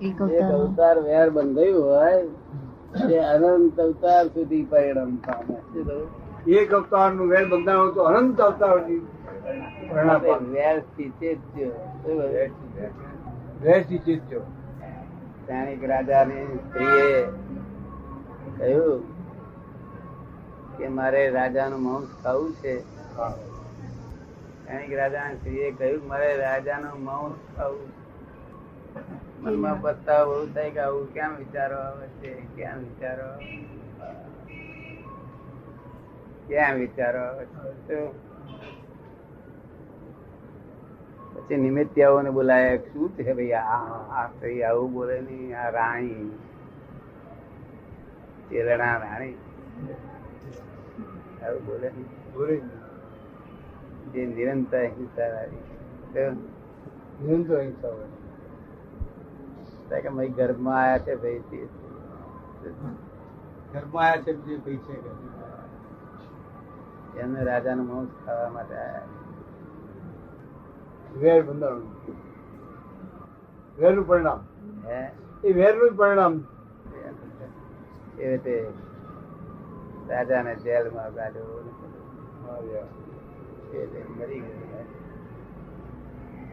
એક અવતાર વેર બંધાયું હોય તે અનંત અવતાર સુધી પરિણામ પામે. એક અવતારનું વેર બંધાણું તો અનંત અવતાર? વેરથી ચેતજો. સ્થાનિક રાજાની સ્ત્રીએ કહ્યું કે મારે રાજાનું માંસ ખાવું છે. સ્થાનિક સ્થાનિક રાજાની સ્ત્રીએ કહ્યું કે મારે રાજાનું માંસ ખાવું મનમાં પત્તા બહુ થાય કે આવું કેમ વિચારો આવે છે કેમ વિચારો કેમ વિચારો આવે છે? પછી નિમિત્યાઓને બોલાય શું છે ભાઈ? આ આ સ્ત્રી આવું બોલે નહીં આ રાણી. ચેલણા રાણી આવું બોલે નહીં. જે નિરંતર હિંસા રાણી નિરંતર હિંસા હોય. કે ભાઈ ઘરમાં આયા છે ભાઈ ઘરમાં આયા છે જે ભાઈ છે એમને રાજાનું માંસ ખાવા માટે આયા વેર બંધારણ વેરનું પરિણામ. હે? એ વેરનું જ પરિણામ. એ રીતે રાજાને જેલમાં ગાડ્યો મરી ગયો.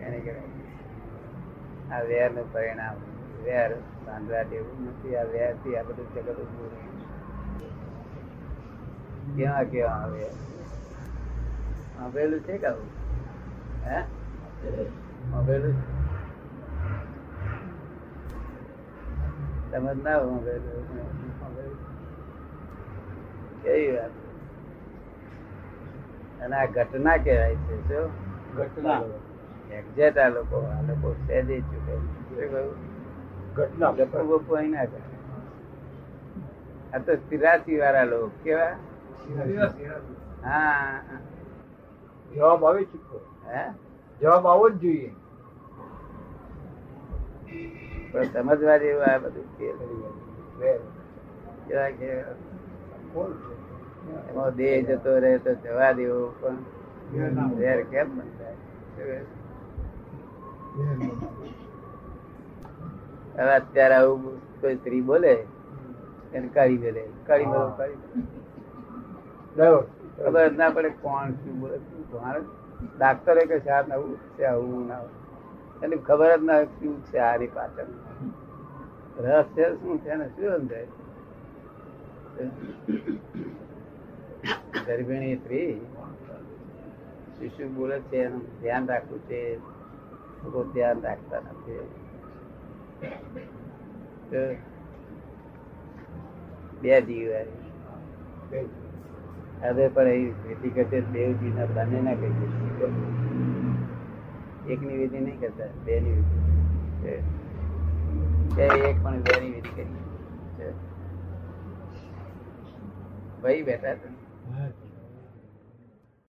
એને કહેવાય આ વેરનું પરિણામ. વેર બાંધવા એવું નથી. આ વેરથી આ બધું જગત ઉભું કેવા કેવા આવે? આવેલું છે કે આવું? હે? આવેલું સમજ ના સાંભળેલું? કેવી વાત? અને આ ઘટના કહેવાય છે શું ઘટના. એક્ઝેક્ટ આ લોકો આ લોકો સહેજે ચૂકે શું કહ્યું? ઘટના ગપ્પો બપ્પો ના કરે. આ તો તિરાસી વાળા લોકો કેવા? હા. જવાબ આવે ચૂકો હે? જવાબ આવો જ જોઈએ. પણ સમજવા જેવું આ બધું કે. કેવા કેવા એમાં દેહ જતો રહે તો જવા દેવો પણ. વેર કેમ બંધાય શું કહ્યું? વેર ના હોય. હવે અત્યારે આવું કોઈ સ્ત્રી બોલે એને કાઢી મેલે કાઢી મેલો કાઢી. ખબર ના પડે કોણ શું બોલે શું કોણ ડાક્ટરે કે છે આ નવું છે આવું ના એટલે ખબર જ ના શું છે આની પાછળ. રહસ્ય શું છે ને શું સમજાય? ગર્ભિણી સ્ત્રી શું શું બોલે છે એનું ધ્યાન રાખવું છે ધ્યાન રાખતા નથી. બે જીવ હવે પણ એ વિધિ કરશે દેવજી ના બંને ના કહીએ એકની વિધિ નહીં કરતા બે ની વિધિ. એક પણ બે ની વિધિ કરી. ભાઈ બેઠા હતા.